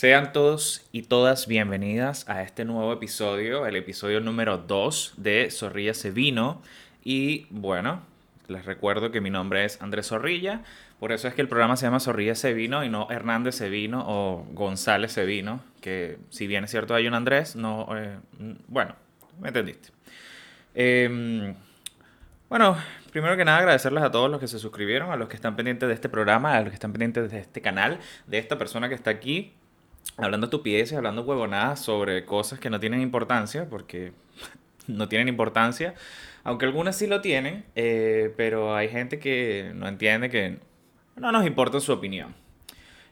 Sean todos y todas bienvenidas a este nuevo episodio, el episodio número 2 de Zorrilla se vino. Y bueno, les recuerdo que mi nombre es Andrés Zorrilla, por eso es que el programa se llama Zorrilla se vino y no Hernández se vino o González se vino, que si bien es cierto hay un Andrés, no, eh, bueno, me entendiste. Em, bueno, primero que nada agradecerles a todos los que se suscribieron, a los que están pendientes de este programa, a los que están pendientes de este canal, de esta persona que está aquí hablando estupideces, hablando huevonadas sobre cosas que no tienen importancia, porque no tienen importancia, aunque algunas sí lo tienen, eh, pero hay gente que no entiende que no nos importa su opinión.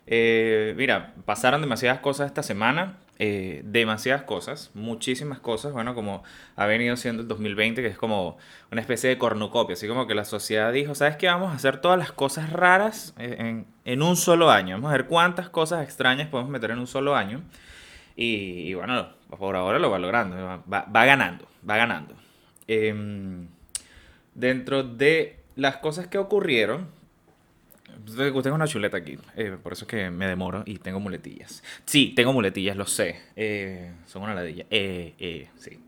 Eh, mira, pasaron demasiadas cosas esta semana, eh, demasiadas cosas, muchísimas cosas, bueno, como ha venido siendo el 2020, que es como una especie de cornucopia, así como que la sociedad dijo, ¿sabes qué? Vamos a hacer todas las cosas raras en, un solo año, vamos a ver cuántas cosas extrañas podemos meter en un solo año. Y, bueno, por ahora lo va logrando, va, va ganando, va ganando. Em, dentro de las cosas que ocurrieron, tengo una chuleta aquí, eh, por eso es que me demoro y tengo muletillas. Sí, tengo muletillas, lo sé. Eh, son una ladilla. Eh, eh, sí.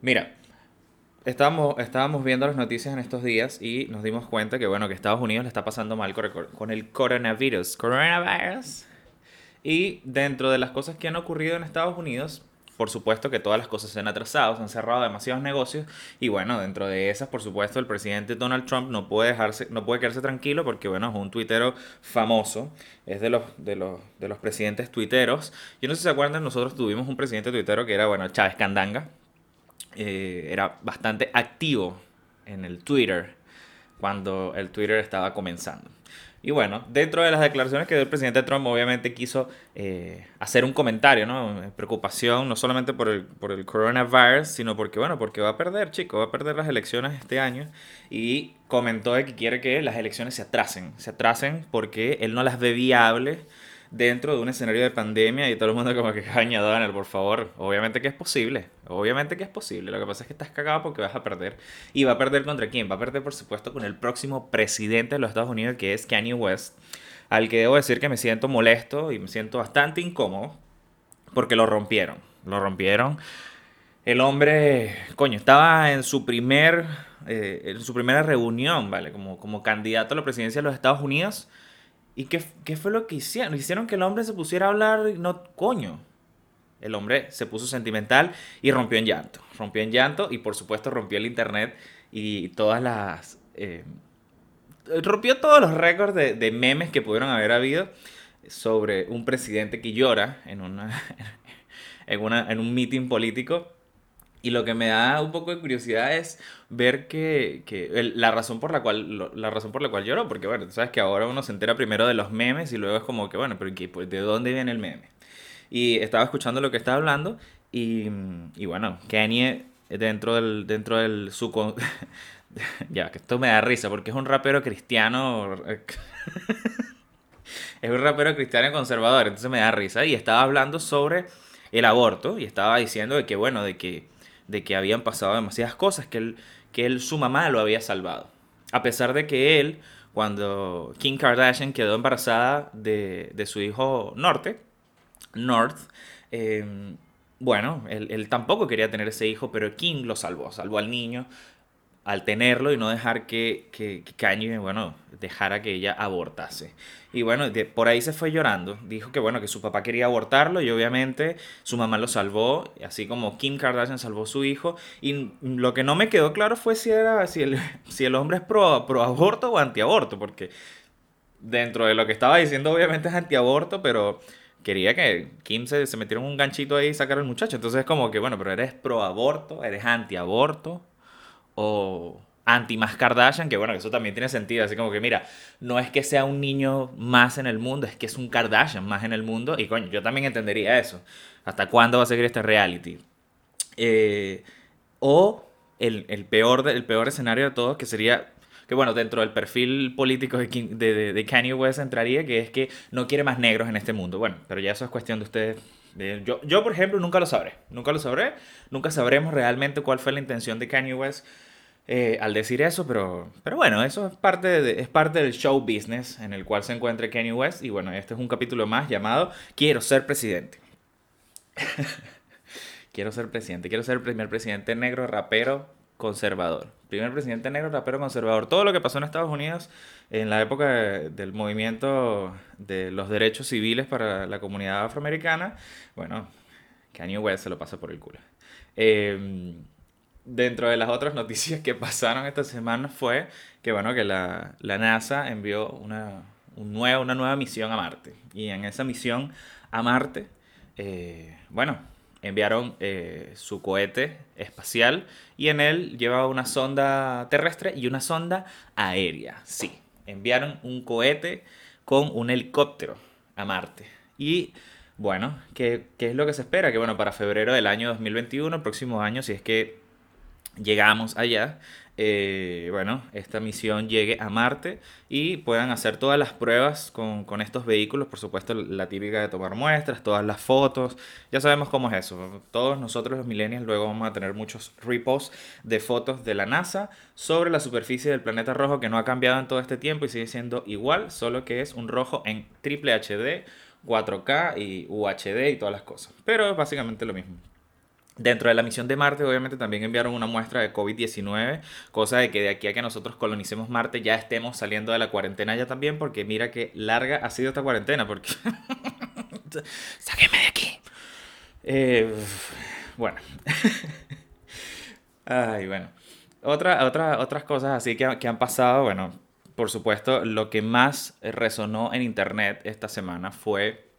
Mira, estábamos, estábamos viendo las noticias en estos días y nos dimos cuenta que, bueno, que Estados Unidos le está pasando mal con el coronavirus. Coronavirus. Y dentro de las cosas que han ocurrido en Estados Unidos, por supuesto que todas las cosas se han atrasado, se han cerrado demasiados negocios y bueno, dentro de esas, por supuesto, el presidente Donald Trump no puede dejarse, no puede quedarse tranquilo porque bueno, es un tuitero famoso, es de los, de los, de los presidentes tuiteros. Yo no sé si se acuerdan, nosotros tuvimos un presidente tuitero que era, bueno, Chávez Candanga, eh, era bastante activo en el Twitter cuando el Twitter estaba comenzando. Y bueno, dentro de las declaraciones que dio el presidente Trump, obviamente quiso eh, hacer un comentario, ¿no? Preocupación, no solamente por el, por el coronavirus, sino porque, bueno, porque va a perder, chico, va a perder las elecciones este año. Y comentó de que quiere que las elecciones se atrasen, se atrasen porque él no las ve viables dentro de un escenario de pandemia y todo el mundo como que caña Donald, por favor. Obviamente que es posible. Obviamente que es posible. Lo que pasa es que estás cagado porque vas a perder. ¿Y va a perder contra quién? Va a perder, por supuesto, con el próximo presidente de los Estados Unidos, que es Kanye West. Al que debo decir que me siento molesto y me siento bastante incómodo porque lo rompieron. Lo rompieron. El hombre, coño, estaba en su primer, eh, en su primera reunión, ¿vale? Como, como candidato a la presidencia de los Estados Unidos ¿Y qué, qué, fue lo que hicieron? Hicieron que el hombre se pusiera a hablar, no, coño. El hombre se puso sentimental y rompió en llanto. Rompió en llanto y por supuesto rompió el internet y todas las... Eh, rompió todos los récords de, de, memes que pudieron haber habido sobre un presidente que llora en, una, en, una, en un meeting político y lo que me da un poco de curiosidad es ver que, que la razón por la cual la razón por la cual lloro, porque bueno, sabes que ahora uno se entera primero de los memes y luego es como que bueno, pero pues, ¿de dónde viene el meme? Y estaba escuchando lo que estaba hablando y, y bueno, Kanye dentro del dentro del su ya, que esto me da risa porque es un rapero cristiano es un rapero cristiano conservador, entonces me da risa y estaba hablando sobre el aborto y estaba diciendo de que bueno, de que de que habían pasado demasiadas cosas, que él, que él, su mamá lo había salvado. A pesar de que él, cuando Kim Kardashian quedó embarazada de, de su hijo Norte, North, em, bueno, él, él, tampoco quería tener ese hijo, pero Kim lo salvó, salvó al niño al tenerlo y no dejar que, que, que Kanye, bueno, dejara que ella abortase. Y bueno, por ahí se fue llorando. Dijo que bueno, que su papá quería abortarlo y obviamente su mamá lo salvó, así como Kim Kardashian salvó a su hijo. Y lo que no me quedó claro fue si, era, si, el, si el hombre es pro, pro aborto o antiaborto, porque dentro de lo que estaba diciendo obviamente es antiaborto, pero quería que Kim se, se metiera un ganchito ahí y sacara al muchacho. Entonces es como que, bueno, pero eres pro aborto, eres antiaborto o anti más Kardashian, que bueno, eso también tiene sentido, así como que mira, no es que sea un niño más en el mundo, es que es un Kardashian más en el mundo, y coño, yo también entendería eso. ¿Hasta cuándo va a seguir este reality? Eh, o el, el, peor, el peor escenario de todos, que sería, que bueno, dentro del perfil político de, de, de, Kanye West entraría, que es que no quiere más negros en este mundo. Bueno, pero ya eso es cuestión de ustedes. Yo, yo, por ejemplo, nunca lo sabré. Nunca lo sabré. Nunca sabremos realmente cuál fue la intención de Kanye West eh, al decir eso, pero, pero bueno, eso es parte, es parte del show business en el cual se encuentra Kanye West. Y bueno, este es un capítulo más llamado Quiero ser presidente. quiero ser presidente, quiero ser el primer presidente negro, rapero, conservador. Primer presidente negro, rapero, conservador. Todo lo que pasó en Estados Unidos en la época del movimiento de los derechos civiles para la comunidad afroamericana, bueno, Kanye West se lo pasa por el culo. Eh, dentro de las otras noticias que pasaron esta semana fue que, bueno, que la, NASA envió una, un una nueva misión a Marte. Y en esa misión a Marte, eh, bueno, enviaron eh, su cohete espacial y en él llevaba una sonda terrestre y una sonda aérea. Sí, enviaron un cohete con un helicóptero a Marte. Y bueno, ¿qué, ¿qué, es lo que se espera? Que bueno, para febrero del año 2021, el próximo año, si es que llegamos allá, eh, bueno, esta misión llegue a Marte y puedan hacer todas las pruebas con, con, estos vehículos, por supuesto la típica de tomar muestras, todas las fotos, ya sabemos cómo es eso, todos nosotros los millennials luego vamos a tener muchos reposts de fotos de la NASA sobre la superficie del planeta rojo que no ha cambiado en todo este tiempo y sigue siendo igual, solo que es un rojo en triple HD, 4K y UHD y todas las cosas, pero es básicamente lo mismo. Dentro de la misión de Marte, obviamente, también enviaron una muestra de COVID-19, cosa de que de aquí a que nosotros colonicemos Marte ya estemos saliendo de la cuarentena ya también, porque mira que larga ha sido esta cuarentena, porque... ¡Sáqueme de aquí! Eh, bueno. Ay, bueno. Otra, otra, otras cosas así que, que han pasado, bueno, por supuesto, lo que más resonó en Internet esta semana fue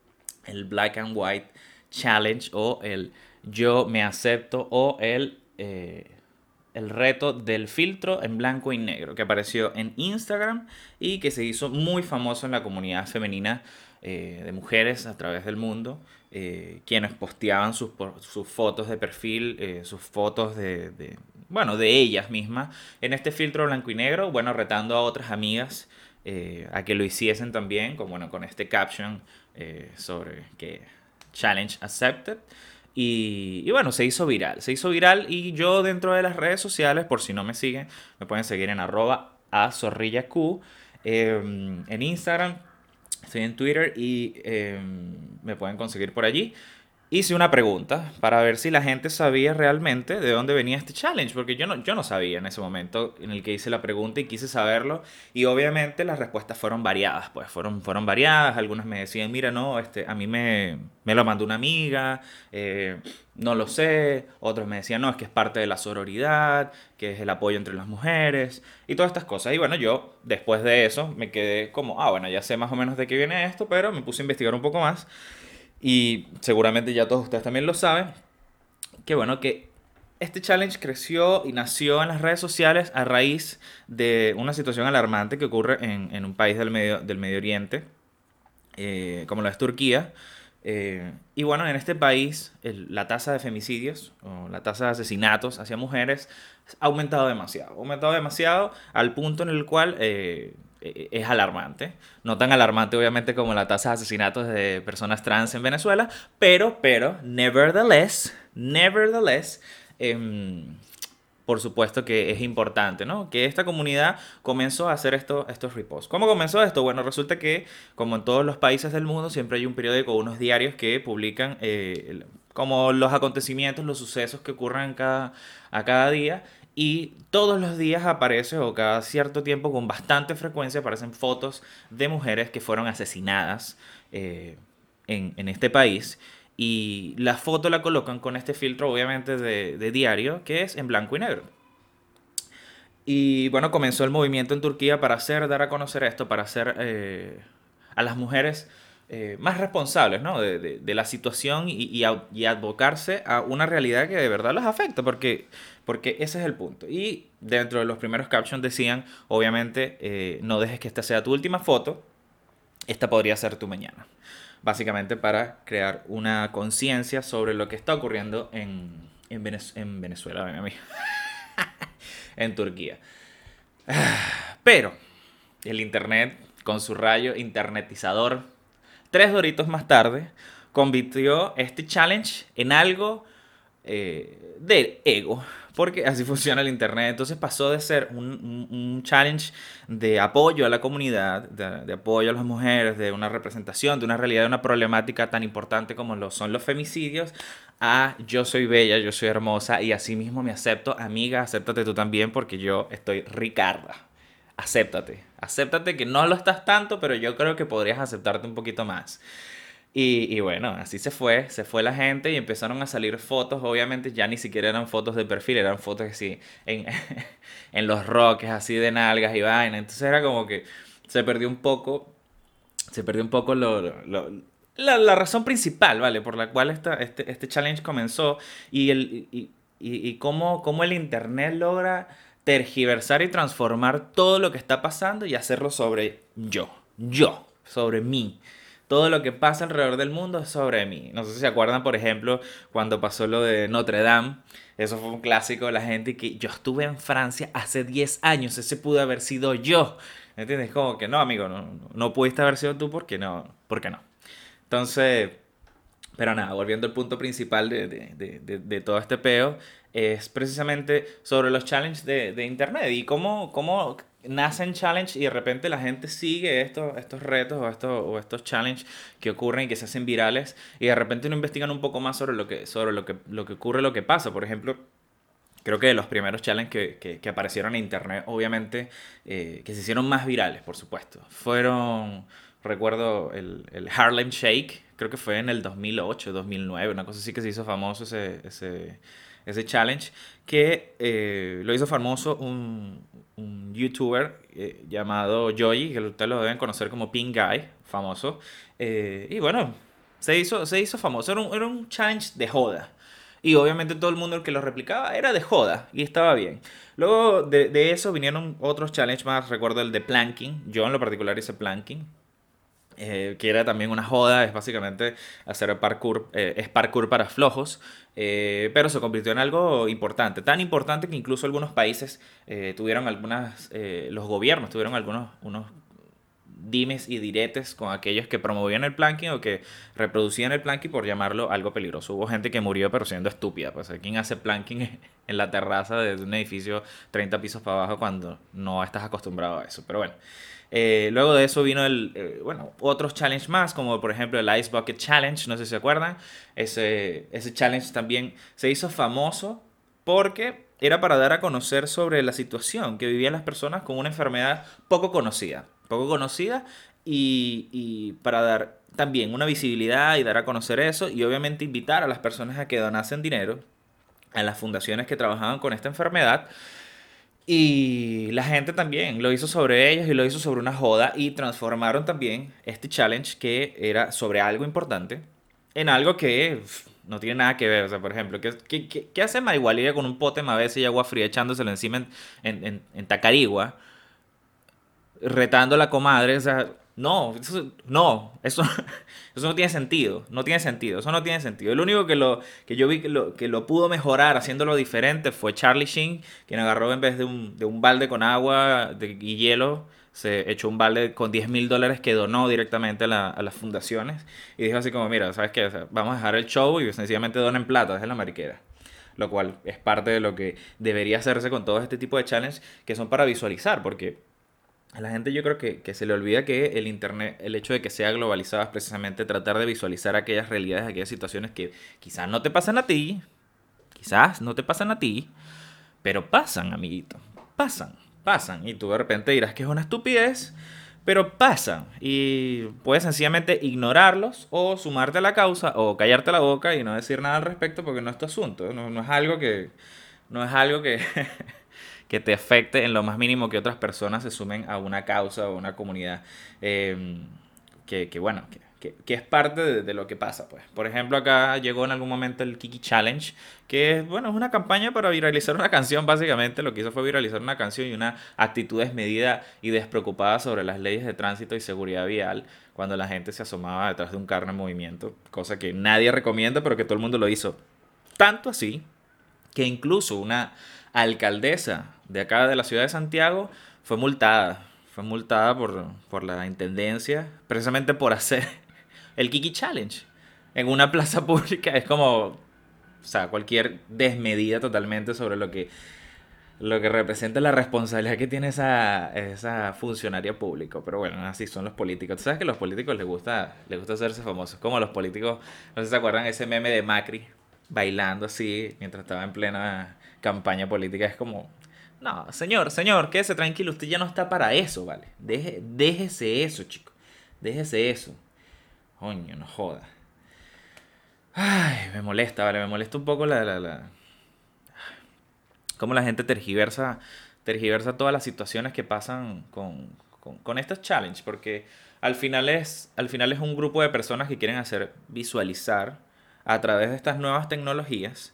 el Black and White Challenge o el yo me acepto o el, eh, el reto del filtro en blanco y negro que apareció en Instagram y que se hizo muy famoso en la comunidad femenina eh, de mujeres a través del mundo, eh, quienes posteaban sus, sus, fotos de perfil, sus fotos de, de, bueno, de ellas mismas en este filtro blanco y negro, bueno, retando a otras amigas a que lo hiciesen también, con, bueno, con este caption sobre que challenge accepted. Y, bueno, se hizo viral. Se hizo viral y yo dentro de las redes sociales, por si no me siguen, me pueden seguir en arroba a em, en Instagram, estoy en Twitter y em, me pueden conseguir por allí hice una pregunta para ver si la gente sabía realmente de dónde venía este challenge, porque yo no, yo no sabía en ese momento en el que hice la pregunta y quise saberlo, y obviamente las respuestas fueron variadas, pues fueron, fueron variadas, algunas me decían, mira, no, este, a mí me, me lo mandó una amiga, eh, no lo sé, otros me decían, no, es que es parte de la sororidad, que es el apoyo entre las mujeres, y todas estas cosas, y bueno, yo después de eso me quedé como, ah, bueno, ya sé más o menos de qué viene esto, pero me puse a investigar un poco más, y seguramente ya todos ustedes también lo saben, que bueno, que este challenge creció y nació en las redes sociales a raíz de una situación alarmante que ocurre en, un país del Medio, del medio Oriente, eh, como lo es Turquía. Eh, y bueno, en este país la tasa de femicidios o la tasa de asesinatos hacia mujeres ha aumentado demasiado. Ha aumentado demasiado al punto en el cual eh, es alarmante. No tan alarmante, obviamente, como la tasa de asesinatos de personas trans en Venezuela, pero, pero, nevertheless, nevertheless, em, por supuesto que es importante, ¿no? Que esta comunidad comenzó a hacer esto, estos reposts. ¿Cómo comenzó esto? Bueno, resulta que, como en todos los países del mundo, siempre hay un periódico o unos diarios que publican eh, como los acontecimientos, los sucesos que ocurren cada, a cada día. Y todos los días aparece, o cada cierto tiempo, con bastante frecuencia, aparecen fotos de mujeres que fueron asesinadas eh, en, este país. Y la foto la colocan con este filtro, obviamente, de, diario, que es en blanco y negro. Y bueno, comenzó el movimiento en Turquía para hacer, dar a conocer esto, para hacer eh, a las mujeres eh, más responsables ¿no? de, la situación y, y, y, advocarse a una realidad que de verdad las afecta, porque, porque ese es el punto. Y dentro de los primeros captions decían, obviamente, eh, no dejes que esta sea tu última foto, esta podría ser tu mañana. Básicamente para crear una conciencia sobre lo que está ocurriendo en, en, en Venezuela, en Turquía. Pero el Internet, con su rayo internetizador, tres doritos más tarde, convirtió este challenge en algo eh, de ego, porque así funciona el Internet. Entonces pasó de ser un, challenge de apoyo a la comunidad, de, apoyo a las mujeres, de una representación, de una realidad, de una problemática tan importante como lo son los femicidios, a yo soy bella, yo soy hermosa y así mismo me acepto. Amiga, acéptate tú también porque yo estoy Ricarda. Acéptate, acéptate que no lo estás tanto, pero yo creo que podrías aceptarte un poquito más. Y, bueno, así se fue, se fue la gente y empezaron a salir fotos, obviamente ya ni siquiera eran fotos de perfil, eran fotos así en, en los roques, así de nalgas y vaina. Entonces era como que se perdió un poco, se perdió un poco lo, la, la, razón principal, ¿vale? Por la cual esta, este, este challenge comenzó y, el, y, y, y cómo, cómo el Internet logra tergiversar y transformar todo lo que está pasando y hacerlo sobre yo, yo, sobre mí todo lo que pasa alrededor del mundo es sobre mí. No sé si se acuerdan, por ejemplo, cuando pasó lo de Notre Dame. Eso fue un clásico de la gente que yo estuve en Francia hace 10 años, ese pudo haber sido yo. ¿Me entiendes? Como que no, amigo, no, no pudiste haber sido tú porque no, porque no. Entonces, pero nada, volviendo al punto principal de, de, de, de todo este peo, es precisamente sobre los challenges de, Internet y cómo, cómo nacen challenge y de repente la gente sigue estos, estos retos o estos, o estos challenges que ocurren y que se hacen virales y de repente no investigan un poco más sobre lo que, sobre lo que, lo que ocurre, lo que pasa. Por ejemplo, creo que de los primeros challenges que, que, que aparecieron en internet, obviamente, eh, que se hicieron más virales, por supuesto, fueron, recuerdo, el, el, Harlem Shake, creo que fue en el 2008, 2009, una cosa así que se hizo famoso ese, ese, ese challenge, que eh, lo hizo famoso un, un youtuber eh, llamado Joy, que ustedes lo deben conocer como Pink Guy, famoso. Eh, y bueno, se hizo, se hizo famoso. Era un, era un challenge de joda. Y obviamente todo el mundo el que lo replicaba era de joda y estaba bien. Luego de, de eso vinieron otros challenges más. Recuerdo el de planking. Yo en lo particular hice planking. Eh, que era también una joda, es básicamente hacer parkour, eh, es parkour para flojos, eh, pero se convirtió en algo importante, tan importante que incluso algunos países tuvieron algunas, los gobiernos tuvieron algunos unos dimes y diretes con aquellos que promovían el planking o que reproducían el planking por llamarlo algo peligroso. Hubo gente que murió pero siendo estúpida, pues ¿quién hace planking en la terraza de un edificio 30 pisos para abajo cuando no estás acostumbrado a eso? Pero bueno. Eh, luego de eso vino el, eh, bueno, otros challenges más, como por ejemplo el Ice Bucket Challenge, no sé si se acuerdan. Ese, ese challenge también se hizo famoso porque era para dar a conocer sobre la situación que vivían las personas con una enfermedad poco conocida. Poco conocida y, y para dar también una visibilidad y dar a conocer eso y obviamente invitar a las personas a que donasen dinero a las fundaciones que trabajaban con esta enfermedad y la gente también lo hizo sobre ellos y lo hizo sobre una joda y transformaron también este challenge que era sobre algo importante en algo que no tiene nada que ver. O sea, por ejemplo, ¿qué, qué, qué hace Maigualía con un pote Mavese y agua fría echándoselo encima en, en, en, Tacarigua? Retando a la comadre. O sea, no, eso, no, eso, eso no tiene sentido, no tiene sentido, eso no tiene sentido. El único que, lo, que yo vi que lo, que lo pudo mejorar haciéndolo diferente fue Charlie Sheen, quien agarró en vez de un, de un balde con agua de, y hielo, se echó un balde con 10 mil dólares que donó directamente a, la, a, las fundaciones y dijo así como, mira, ¿sabes qué? vamos a dejar el show y sencillamente donen plata desde la mariquera lo cual es parte de lo que debería hacerse con todo este tipo de challenges que son para visualizar, porque a la gente yo creo que, se le olvida que el Internet, el hecho de que sea globalizado es precisamente tratar de visualizar aquellas realidades, aquellas situaciones que quizás no te pasan a ti, quizás no te pasan a ti, pero pasan, amiguito, pasan, pasan. Y tú de repente dirás que es una estupidez, pero pasan. Y puedes sencillamente ignorarlos o sumarte a la causa o callarte la boca y no decir nada al respecto porque no es tu asunto, no es algo que... No es algo que... que te afecte en lo más mínimo que otras personas se sumen a una causa o una comunidad em, que, que, bueno, que, que, es parte de, de, lo que pasa. Pues. Por ejemplo, acá llegó en algún momento el Kiki Challenge, que es, bueno, es una campaña para viralizar una canción, básicamente. Lo que hizo fue viralizar una canción y una actitud desmedida y despreocupada sobre las leyes de tránsito y seguridad vial cuando la gente se asomaba detrás de un carro en movimiento, cosa que nadie recomienda, pero que todo el mundo lo hizo. Tanto así que incluso una alcaldesa de acá de la ciudad de Santiago fue multada. Fue multada por, por la intendencia, precisamente por hacer el Kiki Challenge en una plaza pública. Es como, sea, cualquier desmedida totalmente sobre lo que lo que representa la responsabilidad que tiene esa, esa funcionaria pública. Pero bueno, así son los políticos. ¿Tú sabes que a los políticos les gusta, les gusta hacerse famosos? Como los políticos, no sé si se acuerdan ese meme de Macri bailando así mientras estaba en plena campaña política. Es como, no, señor, señor, quédese tranquilo, usted ya no está para eso, ¿vale? Deje, déjese eso, chico. Déjese eso. Coño, no joda. Ay, me molesta, ¿vale? Me molesta un poco la, la, la cómo la gente tergiversa, tergiversa todas las situaciones que pasan con, con, estos challenges, porque al final, es, al final es un grupo de personas que quieren hacer visualizar a través de estas nuevas tecnologías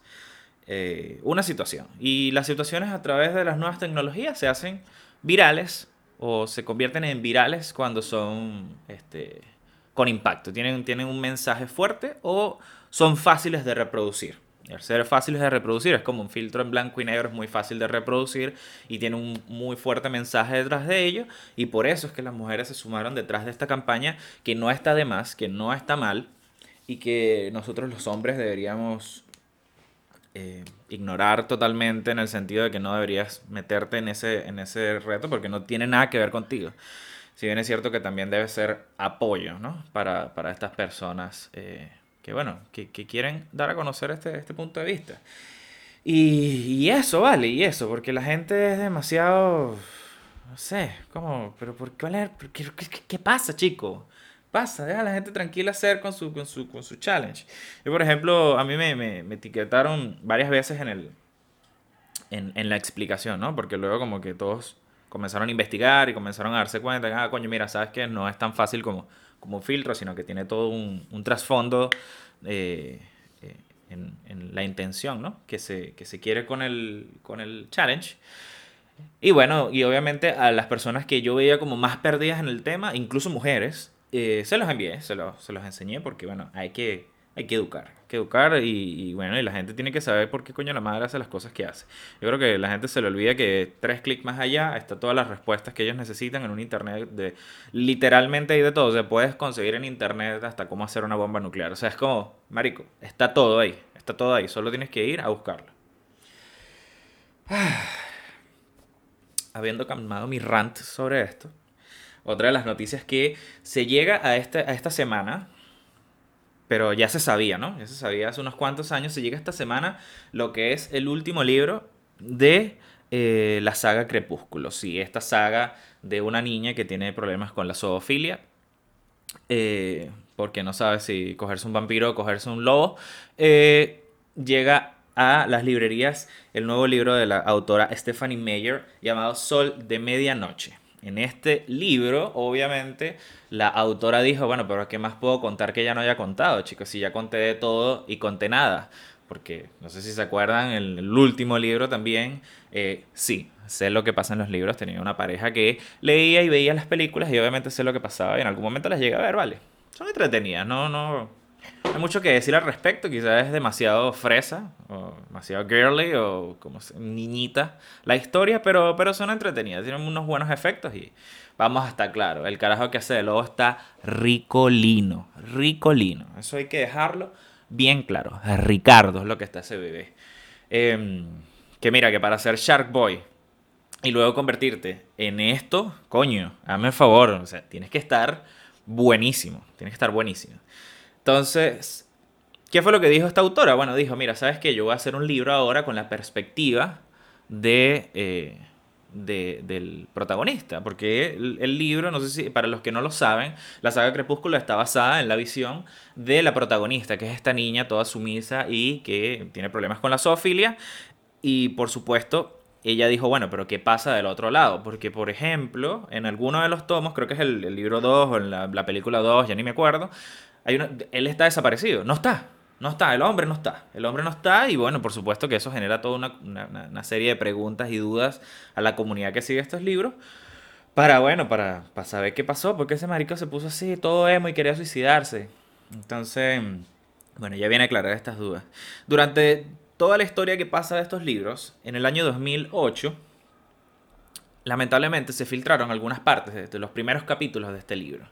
eh, una situación. Y las situaciones a través de las nuevas tecnologías se hacen virales o se convierten en virales cuando son este, con impacto, tienen, tienen un mensaje fuerte o son fáciles de reproducir. Al ser fáciles de reproducir, es como un filtro en blanco y negro, es muy fácil de reproducir y tiene un muy fuerte mensaje detrás de ello. Y por eso es que las mujeres se sumaron detrás de esta campaña, que no está de más, que no está mal y que nosotros los hombres deberíamos eh, ignorar totalmente en el sentido de que no deberías meterte en ese, en ese reto porque no tiene nada que ver contigo. Si bien es cierto que también debe ser apoyo ¿no? para, para estas personas. Eh, que bueno, que, quieren dar a conocer este, este punto de vista. Y, eso, vale, y eso, porque la gente es demasiado, no sé, ¿cómo? Pero ¿por qué, qué, qué, pasa, chico? Pasa, deja a la gente tranquila hacer con su, con su, con su challenge. Yo, por ejemplo, a mí me, me, me etiquetaron varias veces en, el, en, en, la explicación, ¿no? Porque luego como que todos comenzaron a investigar y comenzaron a darse cuenta que, ah, coño, mira, sabes que no es tan fácil como como filtro, sino que tiene todo un, un trasfondo eh, eh, en, en, la intención ¿no? que, se, que se quiere con el, con el challenge. Y bueno, y obviamente a las personas que yo veía como más perdidas en el tema, incluso mujeres, eh, se los envié, se los, se los enseñé porque bueno, hay que hay que educar, hay que educar y, bueno, y la gente tiene que saber por qué coño la madre hace las cosas que hace. Yo creo que la gente se le olvida que tres clics más allá está todas las respuestas que ellos necesitan en un internet de literalmente hay de todo, o sea, puedes conseguir en internet hasta cómo hacer una bomba nuclear, o sea, es como, marico, está todo ahí, está todo ahí, solo tienes que ir a buscarlo. Habiendo calmado mi rant sobre esto, otra de las noticias que se llega a, este, a esta semana, pero ya se sabía, ¿no? Ya se sabía hace unos cuantos años. Se llega esta semana lo que es el último libro de eh, la saga Crepúsculo. Sí, esta saga de una niña que tiene problemas con la zoofilia. Eh, porque no sabe si cogerse un vampiro o cogerse un lobo. Eh, llega a las librerías el nuevo libro de la autora Stephanie Meyer llamado Sol de Medianoche. En este libro, obviamente, la autora dijo, bueno, pero ¿qué más puedo contar que ya no haya contado, chicos? Si ya conté de todo y conté nada. Porque, no sé si se acuerdan, el, el último libro también, eh, sí, sé lo que pasa en los libros. Tenía una pareja que leía y veía las películas y obviamente sé lo que pasaba y en algún momento las llega a ver, ¿vale? Son entretenidas, no, no, hay mucho que decir al respecto, quizás es demasiado fresa, o demasiado girly, o como niñita la historia, pero, pero son entretenidas, tienen unos buenos efectos y vamos a estar claro, el carajo que hace de lobo está ricolino, ricolino, eso hay que dejarlo bien claro, Ricardo es lo que está ese bebé. Em, que mira, que para ser Shark Boy y luego convertirte en esto, coño, hazme el favor, o sea, tienes que estar buenísimo, tienes que estar buenísimo. Entonces, ¿qué fue lo que dijo esta autora? Bueno, dijo, mira, ¿sabes qué? Yo voy a hacer un libro ahora con la perspectiva de, eh, del protagonista, porque el, libro, no sé si para los que no lo saben, la saga Crepúsculo está basada en la visión de la protagonista, que es esta niña toda sumisa y que tiene problemas con la zoofilia. Y por supuesto, ella dijo, bueno, pero ¿qué pasa del otro lado? Porque, por ejemplo, en alguno de los tomos, creo que es el, libro 2 o en la, la película 2, ya ni me acuerdo, él está desaparecido, no está. No está, el hombre no está. El hombre no está y bueno, por supuesto que eso genera toda una, serie de preguntas y dudas a la comunidad que sigue estos libros. Para, bueno, para, saber qué pasó, porque ese marico se puso así, todo emo y quería suicidarse. Entonces, bueno, ya viene a aclarar estas dudas. Durante toda la historia que pasa de estos libros, en el año 2008, lamentablemente se filtraron algunas partes de los primeros capítulos de este libro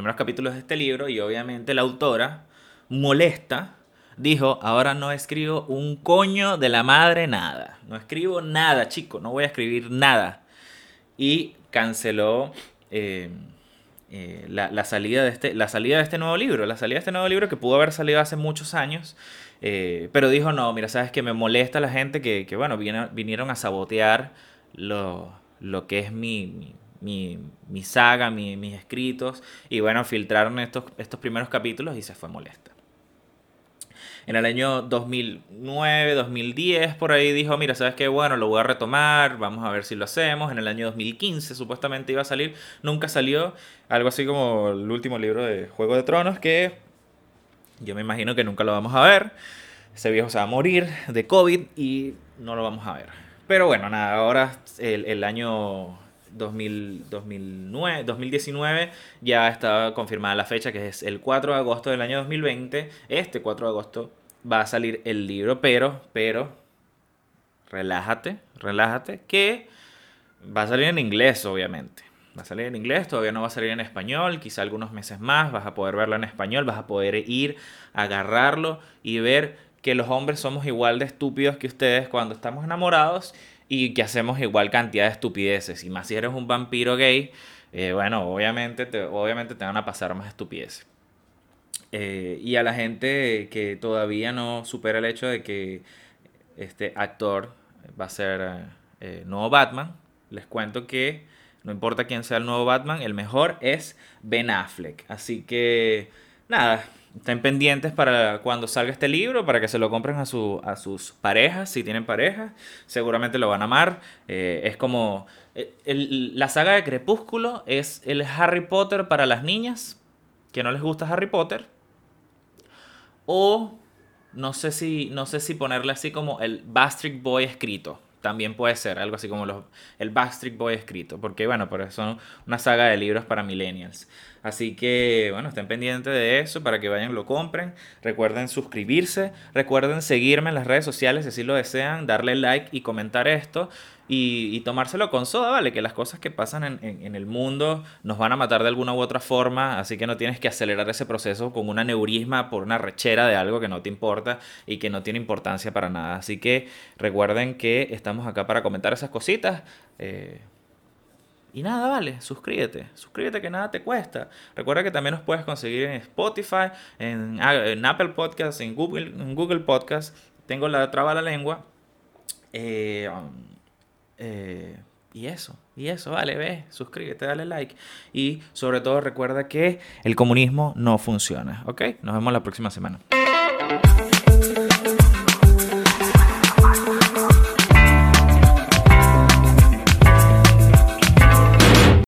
primeros capítulos de este libro y obviamente la autora molesta dijo, ahora no escribo un coño de la madre nada. No escribo nada, chico, no voy a escribir nada. Y canceló eh, eh, la, salida de este, la salida de este nuevo libro. La salida de este nuevo libro que pudo haber salido hace muchos años. Eh, pero dijo, no, mira, sabes que me molesta la gente que, bueno, vinieron a sabotear lo, lo que es mi, mi saga, mis escritos. Y bueno, filtraron estos, estos primeros capítulos y se fue molesta. En el año 2009, 2010, por ahí dijo, mira, ¿sabes qué? Bueno, lo voy a retomar, vamos a ver si lo hacemos. En el año 2015 supuestamente iba a salir, nunca salió. Algo así como el último libro de Juego de Tronos que yo me imagino que nunca lo vamos a ver. Ese viejo se va a morir de COVID y no lo vamos a ver. Pero bueno, nada, ahora el, el año 2009, 2019 ya está confirmada la fecha, que es el 4 de agosto del año 2020. Este 4 de agosto va a salir el libro, pero, pero, relájate, relájate, que va a salir en inglés, obviamente. Va a salir en inglés, todavía no va a salir en español, quizá algunos meses más vas a poder verlo en español, vas a poder ir, agarrarlo y ver que los hombres somos igual de estúpidos que ustedes cuando estamos enamorados y que hacemos igual cantidad de estupideces. Y más si eres un vampiro gay, eh, bueno, obviamente te, obviamente te van a pasar más estupideces. Eh, y a la gente que todavía no supera el hecho de que este actor va a ser eh, nuevo Batman, les cuento que no importa quién sea el nuevo Batman, el mejor es Ben Affleck. Así que nada, Estén pendientes para cuando salga este libro, para que se lo compren a, su, a sus parejas, si tienen pareja. Seguramente lo van a amar. Eh, es como... Eh, la saga de Crepúsculo es el Harry Potter para las niñas que no les gusta Harry Potter. O no sé si, no sé si ponerle así como el Bastric Boy escrito. También puede ser algo así como los, el Backstreet Boy escrito, porque bueno, pero son una saga de libros para millennials. Así que bueno, estén pendientes de eso para que vayan lo compren. Recuerden suscribirse, recuerden seguirme en las redes sociales si así lo desean, darle like y comentar esto y, tomárselo con soda, ¿vale? Que las cosas que pasan en, el mundo nos van a matar de alguna u otra forma, así que no tienes que acelerar ese proceso con una neurisma por una rechera de algo que no te importa y que no tiene importancia para nada. Así que recuerden que estamos acá para comentar esas cositas. Eh, y nada, vale, suscríbete, suscríbete que nada te cuesta. Recuerda que también nos puedes conseguir en Spotify, en, Apple Podcasts, en Google, en Google Podcasts. Tengo la traba la lengua. Eh, eh, y eso, y eso, vale, ve, suscríbete, dale like. Y sobre todo recuerda que el comunismo no funciona, ¿ok? Nos vemos la próxima semana.